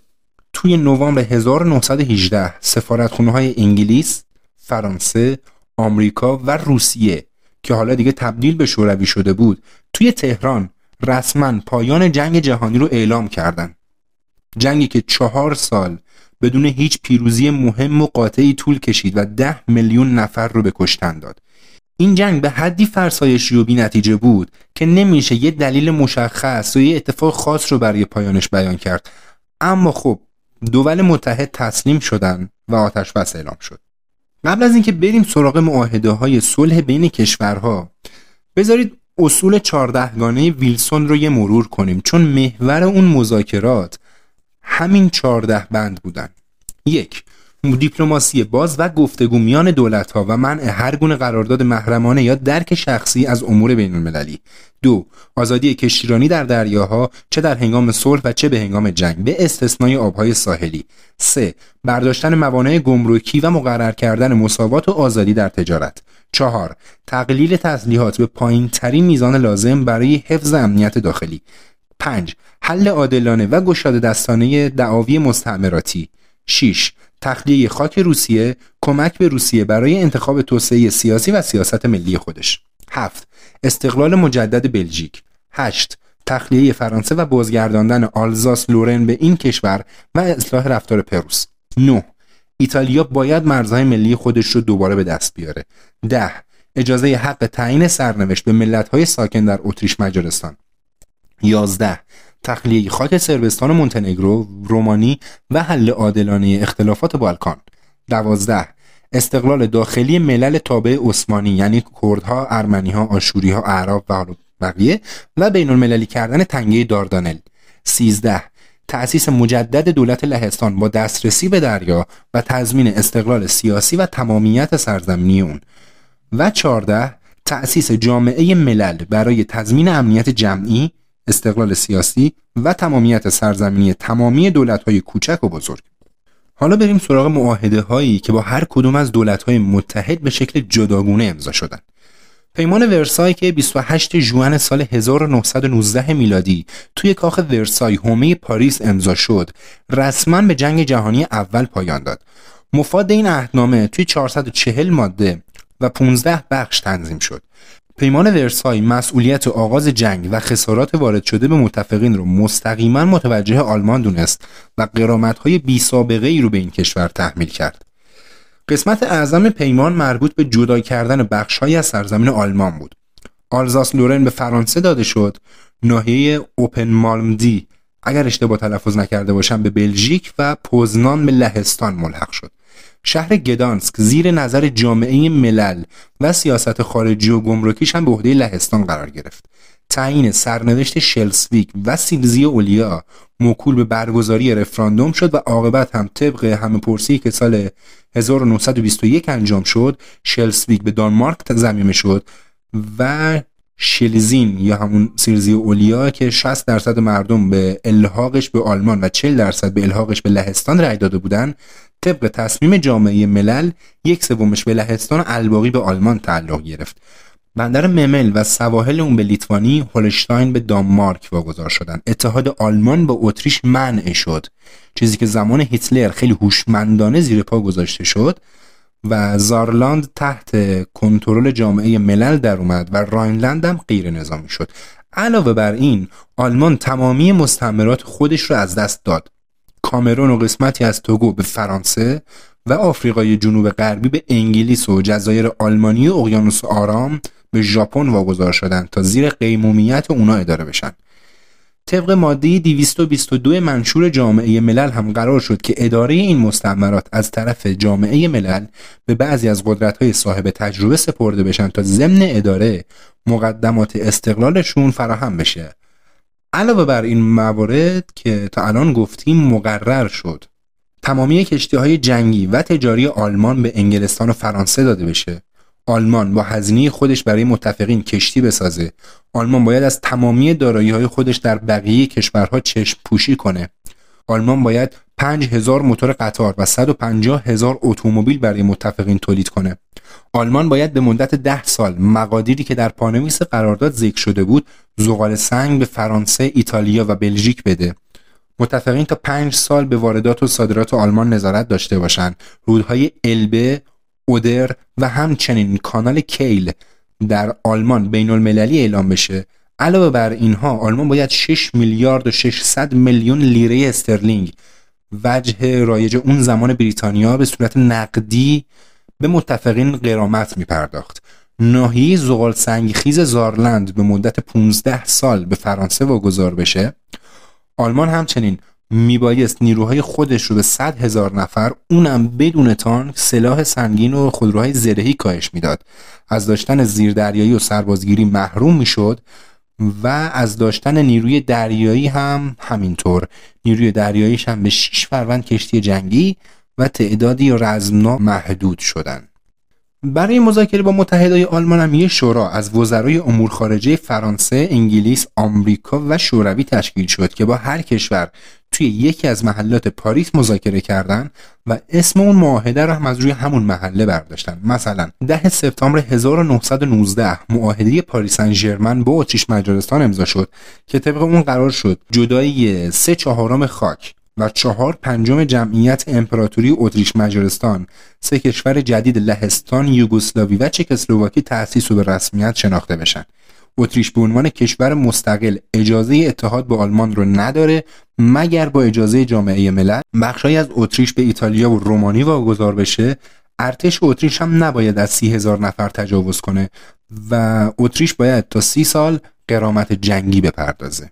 توی نوامبر 1918 سفارتخونه های انگلیس، فرانسه، آمریکا و روسیه که حالا دیگه تبدیل به شوروی شده بود توی تهران رسما پایان جنگ جهانی رو اعلام کردند. جنگی که چهار سال بدون هیچ پیروزی مهم و قاطعی طول کشید و ده میلیون نفر رو به کشتن داد. این جنگ به حدی فرسایشی و بی نتیجه بود که نمیشه یه دلیل مشخص و یه اتفاق خاص رو برای پایانش بیان کرد. اما خب دول متحد تسلیم شدن و آتش بس اعلام شد. قبل از اینکه بریم سراغ معاهده های صلح بین کشورها بذارید اصول چهاردهگانه ویلسون رو یه مرور کنیم چون محور اون مذاکرات همین چهارده بند بودن. یک دیپلماسی باز و گفتگو میان دولت ها و منع هر گونه قرارداد محرمانه یا درک شخصی از امور بین المللی دو آزادی کشتیرانی در دریاها چه در هنگام صلح و چه به هنگام جنگ به استثنای آبهای ساحلی سه برداشتن موانع گمرکی و مقرر کردن مساوات و آزادی در تجارت چهار تقلیل تسلیحات به پایین ترین میزان لازم برای حفظ امنیت داخلی 5. حل عادلانه و گشاده دستانه دعاوی مستعمراتی 6. تخلیه خاک روسیه کمک به روسیه برای انتخاب توسعه سیاسی و سیاست ملی خودش 7. استقلال مجدد بلژیک 8. تخلیه فرانسه و بازگرداندن آلزاس لورن به این کشور و اصلاح رفتار پروس 9. ایتالیا باید مرزهای ملی خودش رو دوباره به دست بیاره 10. اجازه حق تعیین سرنوشت به ملت‌های ساکن در اتریش مجارستان 11 تخلیه خاک سربستان و مونتنگرو، رومانی و حل عادلانه اختلافات بالکان. 12 استقلال داخلی ملل تابع عثمانی یعنی کردها، ارمنیها، آشوریها، اعراب و بقیه و بین المللی کردن تنگه داردانل 13 تأسیس مجدد دولت لهستان با دسترسی به دریا و تضمین استقلال سیاسی و تمامیت سرزمینی اون و 14 تأسیس جامعه ملل برای تضمین امنیت جمعی استقلال سیاسی و تمامیت سرزمینی تمامی دولت‌های کوچک و بزرگ. حالا بریم سراغ معاهده هایی که با هر کدوم از دولت های متحد به شکل جداگونه امضا شدند. پیمان ورسای که 28 ژوئن سال 1919 میلادی توی کاخ ورسای هومه پاریس امضا شد رسما به جنگ جهانی اول پایان داد. مفاد این عهدنامه توی 440 ماده و 15 بخش تنظیم شد. پیمان ورسای مسئولیت آغاز جنگ و خسارات وارد شده به متفقین رو مستقیما متوجه آلمان دونست و های بی سابقه ای رو به این کشور تحمیل کرد. قسمت اعظم پیمان مربوط به جدا کردن بخشهایی از سرزمین آلمان بود. آلزاس لورن به فرانسه داده شد، ناحیه اوپن مالمدی اگر اشتباه تلفظ نکرده باشم به بلژیک و پوزنان به لهستان ملحق شد. شهر گدانسک زیر نظر جامعه ملل و سیاست خارجی و گمرکیش هم به عهده لهستان قرار گرفت. تعیین سرنوشت شلسویک و سیلزی اولیا موکول به برگزاری رفراندوم شد و عاقبت هم طبق همه پرسی که سال 1921 انجام شد شلسویک به دانمارک زمینه شد و شلزین یا همون سیلزی اولیا که 60 درصد مردم به الحاقش به آلمان و 40 درصد به الحاقش به لهستان رأی داده بودن طبق تصمیم جامعه ملل یک سومش به لهستان و الباقی به آلمان تعلق گرفت. بندر ممل و سواحل اون به لیتوانی هولشتاین به دانمارک واگذار شدن. اتحاد آلمان با اتریش منع شد. چیزی که زمان هیتلر خیلی هوشمندانه زیر پا گذاشته شد و زارلاند تحت کنترل جامعه ملل در اومد و راینلند هم غیر نظامی شد. علاوه بر این آلمان تمامی مستعمرات خودش رو از دست داد. کامرون و قسمتی از توگو به فرانسه و آفریقای جنوب غربی به انگلیس و جزایر آلمانی و اقیانوس آرام به ژاپن واگذار شدند تا زیر قیمومیت اونا اداره بشن. طبق ماده 222 منشور جامعه ملل هم قرار شد که اداره این مستعمرات از طرف جامعه ملل به بعضی از قدرت‌های صاحب تجربه سپرده بشن تا ضمن اداره مقدمات استقلالشون فراهم بشه. علاوه بر این موارد که تا الان گفتیم مقرر شد. تمامی کشتی های جنگی و تجاری آلمان به انگلستان و فرانسه داده بشه. آلمان با هزینه خودش برای متفقین کشتی بسازه. آلمان باید از تمامی دارایی های خودش در بقیه کشورها چشم پوشی کنه. آلمان باید 5000 موتور قطار و 150 هزار اتومبیل برای متفقین تولید کنه. آلمان باید به مدت ده سال مقادیری که در پانویس قرارداد ذکر شده بود زغال سنگ به فرانسه، ایتالیا و بلژیک بده. متفقین تا پنج سال به واردات و صادرات آلمان نظارت داشته باشند. رودهای البه، اودر و همچنین کانال کیل در آلمان بین المللی اعلام بشه. علاوه بر اینها آلمان باید 6 میلیارد و 600 میلیون لیره استرلینگ وجه رایج اون زمان بریتانیا به صورت نقدی به متفقین قرامت می پرداخت ناحیه زغال سنگخیز زارلند به مدت 15 سال به فرانسه واگذار بشه آلمان همچنین میبایست نیروهای خودش رو به 100 هزار نفر اونم بدون تانک سلاح سنگین و خودروهای زرهی کاهش می‌داد. از داشتن زیردریایی و سربازگیری محروم می‌شد. و از داشتن نیروی دریایی هم همینطور نیروی دریاییش هم به 6 فروند کشتی جنگی و تعدادی رزمنا محدود شدند. برای مذاکره با متحدای آلمان هم یه شورا از وزرای امور خارجه فرانسه، انگلیس، آمریکا و شوروی تشکیل شد که با هر کشور توی یکی از محلات پاریس مذاکره کردن و اسم اون معاهده رو هم از روی همون محله برداشتن. مثلا 10 سپتامبر 1919 معاهده پاریس ژرمن با اتریش مجارستان امضا شد که طبق اون قرار شد جدایی سه چهارم خاک و چهار پنجم جمعیت امپراتوری اتریش مجارستان. سه کشور جدید لهستان یوگسلاوی و چکسلواکی تأسیس و به رسمیت شناخته بشن. اتریش به عنوان کشور مستقل اجازه اتحاد با آلمان رو نداره مگر با اجازه جامعه ملل. بخشهایی از اتریش به ایتالیا و رومانی واگذار بشه. ارتش اتریش هم نباید از سی هزار نفر تجاوز کنه و اتریش باید تا سی سال قرامت جنگی بپردازه.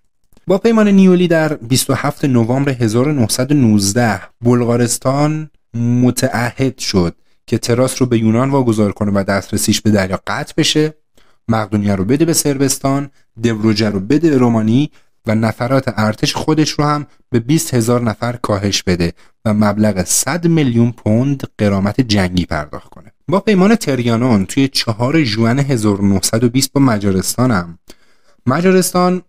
با پیمان نیولی در 27 نوامبر 1919 بلغارستان متعهد شد که تراس رو به یونان واگذار کنه و دسترسیش به دریا قطع بشه مقدونیه رو بده به سربستان دبروجه رو بده به رومانی و نفرات ارتش خودش رو هم به 20 هزار نفر کاهش بده و مبلغ 100 میلیون پوند قرامت جنگی پرداخت کنه. با پیمان تریانون توی 4 ژوئن 1920 با مجارستان هم مجارستان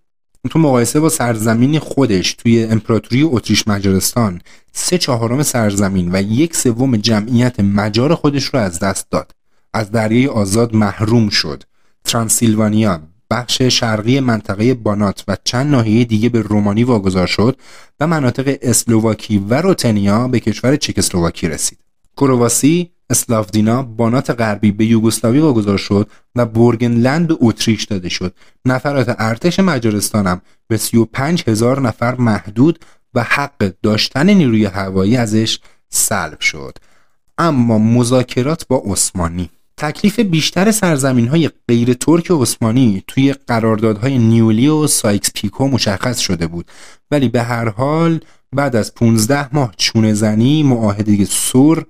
تو مقایسه با سرزمین خودش توی امپراتوری اتریش مجارستان سه چهارم سرزمین و یک سوم جمعیت مجار خودش رو از دست داد از دریای آزاد محروم شد ترانسیلوانیا بخش شرقی منطقه بانات و چند ناحیه دیگه به رومانی واگذار شد و مناطق اسلوواکی و روتنیا به کشور چکسلواکی رسید. کرواسی، اسلافدینا، بانات غربی به یوگسلاوی واگذار شد و بورگنلند به اتریش داده شد. نفرات ارتش هم به 35 هزار نفر محدود و حق داشتن نیروی هوایی ازش سلب شد. اما مذاکرات با عثمانی تکلیف بیشتر سرزمین های غیر ترک عثمانی توی قراردادهای نیولی و سایکس پیکو مشخص شده بود ولی به هر حال بعد از 15 ماه چونه زنی معاهده سور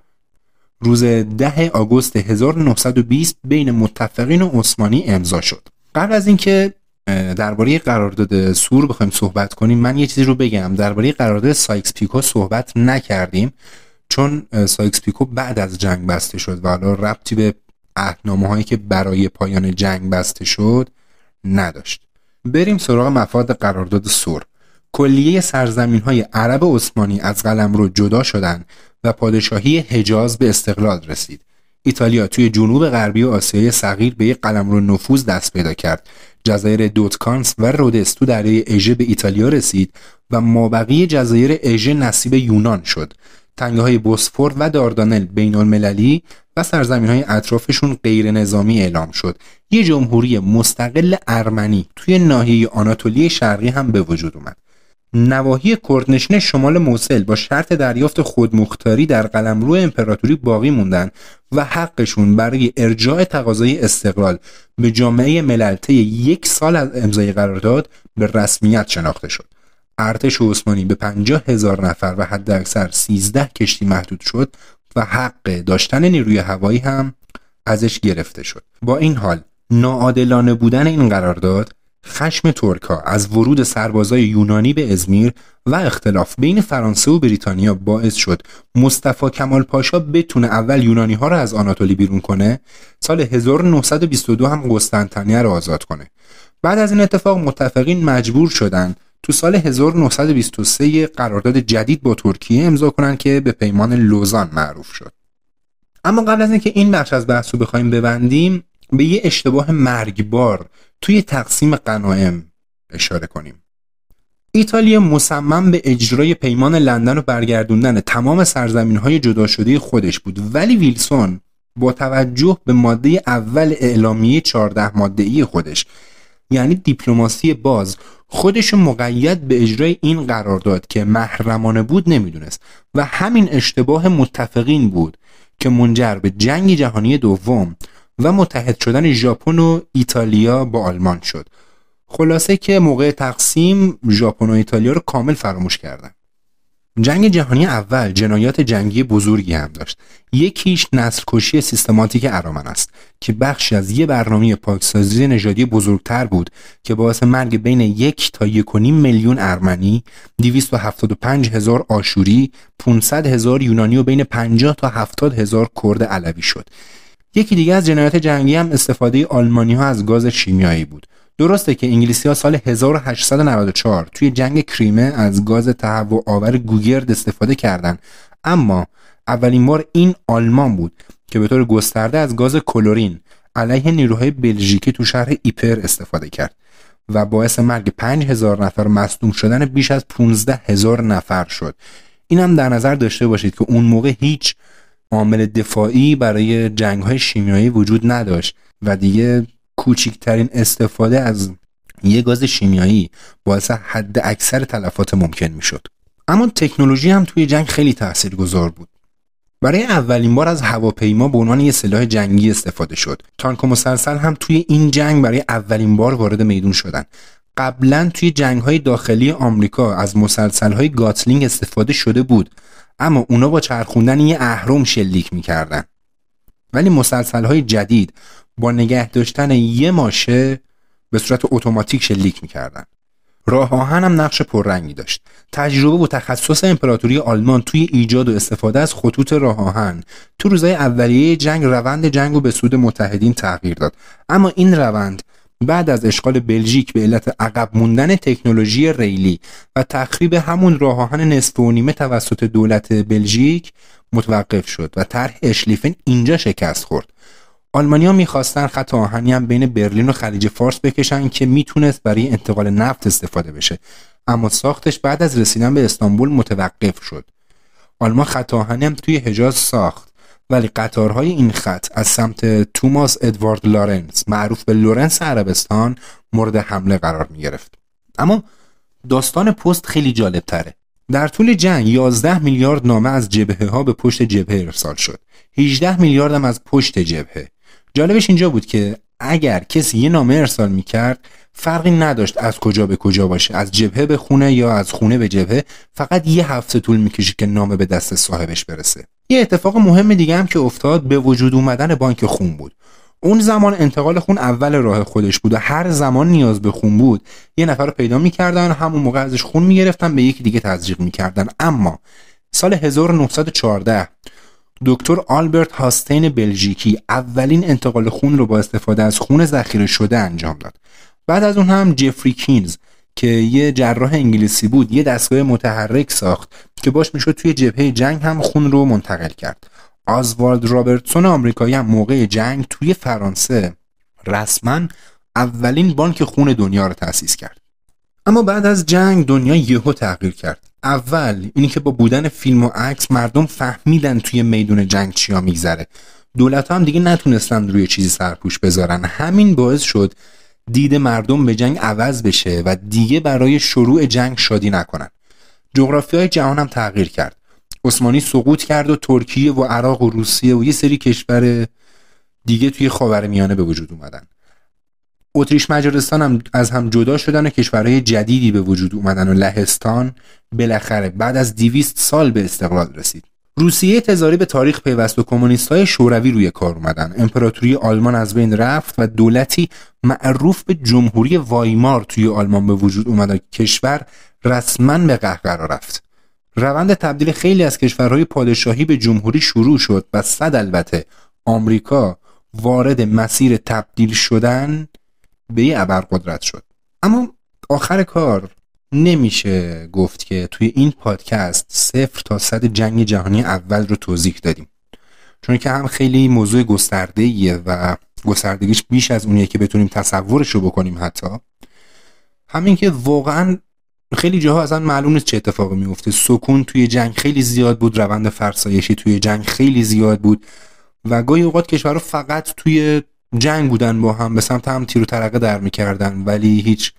روز 10 آگوست 1920 بین متفقین و عثمانی امضا شد. قبل از اینکه درباره قرارداد سور بخوایم صحبت کنیم من یه چیزی رو بگم. درباره قرارداد سایکس پیکو صحبت نکردیم چون سایکس پیکو بعد از جنگ بسته شد و حالا ربطی به عهدنامه هایی که برای پایان جنگ بسته شد نداشت. بریم سراغ مفاد قرارداد سور. کلیه سرزمین های عرب عثمانی از قلمرو جدا شدند و پادشاهی حجاز به استقلال رسید. ایتالیا توی جنوب غربی آسیای صغیر به یک قلمرو نفوذ دست پیدا کرد. جزایر دودکانس و رودس تو دریای اژه به ایتالیا رسید و مابقی جزایر اژه نصیب یونان شد. تنگه های بوسفور و داردانل بین المللی و سرزمین های اطرافشون غیر نظامی اعلام شد. یه جمهوری مستقل ارمنی توی ناحیه آناتولی شرقی هم به وجود اومد. نواحی کردنشین شمال موسل با شرط دریافت خودمختاری در قلمرو امپراتوری باقی موندن و حقشون برای ارجاع تقاضای استقلال به جامعه ملل یک سال از امضای قرارداد به رسمیت شناخته شد. ارتش عثمانی به پنجاه هزار نفر و حد اکثر 13 کشتی محدود شد و حق داشتن نیروی هوایی هم ازش گرفته شد. با این حال ناعادلانه بودن این قرارداد خشم ترکا از ورود سربازای یونانی به ازمیر و اختلاف بین فرانسه و بریتانیا باعث شد مصطفی کمال پاشا بتونه اول یونانی ها را از آناتولی بیرون کنه سال 1922 هم قسطنطنیه را آزاد کنه. بعد از این اتفاق متفقین مجبور شدند تو سال 1923 قرارداد جدید با ترکیه امضا کنند که به پیمان لوزان معروف شد. اما قبل از اینکه این بخش از بحث رو بخوایم ببندیم به یه اشتباه مرگبار توی تقسیم قنایم اشاره کنیم. ایتالیا مصمم به اجرای پیمان لندن و برگردوندن تمام سرزمین های جدا شده خودش بود ولی ویلسون با توجه به ماده اول اعلامیه 14 ماده ای خودش یعنی دیپلماسی باز خودش مقید به اجرای این قرارداد که محرمانه بود نمی‌دونست. و همین اشتباه متفقین بود که منجر به جنگ جهانی دوم و متحد شدن ژاپن و ایتالیا با آلمان شد. خلاصه که موقع تقسیم ژاپن و ایتالیا رو کامل فراموش کردن. جنگ جهانی اول جنایات جنگی بزرگی هم داشت. یکیش نسل کشی سیستماتیک ارامن است که بخشی از یه برنامه پاکسازی نژادی بزرگتر بود که باعث مرگ بین یک تا یک میلیون ارمنی 275 هزار آشوری 500 هزار یونانی و بین 50 تا 70 هزار کرد علوی شد. یکی دیگه از جنایات جنگی هم استفاده آلمانی ها از گاز شیمیایی بود. درسته که انگلیسی ها سال 1894 توی جنگ کریمه از گاز تهوع آور گوگرد استفاده کردند اما اولین بار این آلمان بود که به طور گسترده از گاز کلورین علیه نیروهای بلژیکی تو شهر ایپر استفاده کرد و باعث مرگ 5000 نفر مصدوم شدن بیش از 15 هزار نفر شد. این هم در نظر داشته باشید که اون موقع هیچ عامل دفاعی برای جنگ های شیمیایی وجود نداشت و دیگه کوچکترین استفاده از یه گاز شیمیایی باعث حد اکثر تلفات ممکن می‌شد. اما تکنولوژی هم توی جنگ خیلی تاثیرگذار بود. برای اولین بار از هواپیما به عنوان یه سلاح جنگی استفاده شد. تانک و مسلسل هم توی این جنگ برای اولین بار وارد میدون شدن. قبلا توی جنگ های داخلی آمریکا از مسلسل های گاتلینگ استفاده شده بود. اما اونا با چرخوندن یه اهرم شلیک می‌کردن. ولی مسلسل های جدید با نگه داشتن یه ماشه به صورت اتوماتیک شلیک می‌کردن. راه آهن هم نقش پررنگی داشت. تجربه و تخصص امپراتوری آلمان توی ایجاد و استفاده از خطوط راه آهن تو روزهای اولیه جنگ روند جنگ و به سود متحدین تغییر داد. اما این روند بعد از اشغال بلژیک به علت عقب موندن تکنولوژی ریلی و تخریب همون راه آهن نصف و نیمه توسط دولت بلژیک متوقف شد و طرح اشلیفن اینجا شکست خورد. آلمانیا می‌خواستن خط آهنی هم بین برلین و خلیج فارس بکشن که می‌تونست برای انتقال نفت استفاده بشه. اما ساختش بعد از رسیدن به استانبول متوقف شد. آلمان خط آهنی هم توی حجاز ساخت. ولی قطارهای این خط از سمت توماس ادوارد لارنس معروف به لورنس عربستان مورد حمله قرار می گرفت. اما داستان پست خیلی جالب تره. در طول جنگ 11 میلیارد نامه از جبهه ها به پشت جبهه ارسال شد. 18 میلیارد هم از پشت جبهه. جالبش اینجا بود که اگر کسی یه نامه ارسال می‌کرد فرقی نداشت از کجا به کجا باشه از جبهه به خونه یا از خونه به جبهه فقط یه هفته طول می‌کشید که نامه به دست صاحبش برسه. یه اتفاق مهم دیگه هم که افتاد به وجود اومدن بانک خون بود. اون زمان انتقال خون اول راه خودش بود و هر زمان نیاز به خون بود یه نفر رو پیدا می‌کردن همون موقع ازش خون می‌گرفتن به یکی دیگه تزریق می‌کردن. اما سال 1914 دکتر آلبرت هاستین بلژیکی اولین انتقال خون رو با استفاده از خون ذخیره شده انجام داد. بعد از اون هم جفری کینز که یه جراح انگلیسی بود یه دستگاه متحرک ساخت که باش می‌شد توی جبهه جنگ هم خون رو منتقل کرد. آزوالد رابرتسون آمریکایی هم موقع جنگ توی فرانسه رسما اولین بانک خون دنیا رو تأسیس کرد. اما بعد از جنگ دنیا یهو تغییر کرد. اول اینی که با بودن فیلم و عکس مردم فهمیدن توی میدون جنگ چیا میگذره. دولت هم دیگه نتونستن روی چیزی سرپوش بذارن. همین باعث شد دید مردم به جنگ عوض بشه و دیگه برای شروع جنگ شادی نکنن. جغرافی های جهان هم تغییر کرد. عثمانی سقوط کرد و ترکیه و عراق و روسیه و یه سری کشور دیگه توی خاورمیانه به وجود اومدن. اتریش مجارستان هم از هم جدا شدن و کشورهای جدیدی به وجود اومدن و لهستان بالاخره بعد از دیویست سال به استقلال رسید. روسیه تزاری به تاریخ پیوست و کمونیست های شوروی روی کار اومدن. امپراتوری آلمان از بین رفت و دولتی معروف به جمهوری وایمار توی آلمان به وجود اومد و کشور رسما به قهقرا رفت. روند تبدیل خیلی از کشورهای پادشاهی به جمهوری شروع شد و صد البته آمریکا وارد مسیر تبدیل شدن به یه ابرقدرت شد. اما آخر کار نمیشه گفت که توی این پادکست صفر تا صد جنگ جهانی اول رو توضیح دادیم. چون که هم خیلی موضوع گسترده و گستردگیش بیش از اونیه که بتونیم تصورش رو بکنیم حتی. همین که واقعا خیلی جاها اصلا معلوم نیست چه اتفاقی میفته. سکون توی جنگ خیلی زیاد بود روند فرسایشی توی جنگ خیلی زیاد بود و گاهی اوقات کشورها فقط توی جنگ بودن با هم به سمت هم تیر و ترقه در می‌کردن. ولی هیچ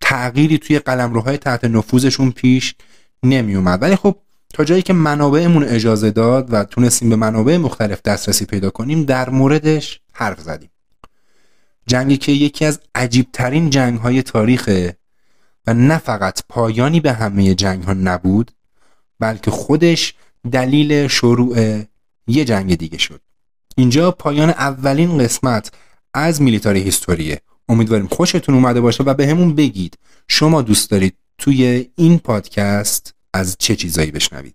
تغییری توی قلمروهای تحت نفوذشون پیش نمی اومد ولی خب تا جایی که منابعمون اجازه داد و تونستیم به منابع مختلف دسترسی پیدا کنیم در موردش حرف زدیم. جنگی که یکی از عجیبترین جنگ های تاریخه و نه فقط پایانی به همه جنگ ها نبود بلکه خودش دلیل شروع یه جنگ دیگه شد. اینجا پایان اولین قسمت از میلیتاری هیستوریه. امیدواریم خوشتون اومده باشه و به همون بگید شما دوست دارید توی این پادکست از چه چیزایی بشنوید.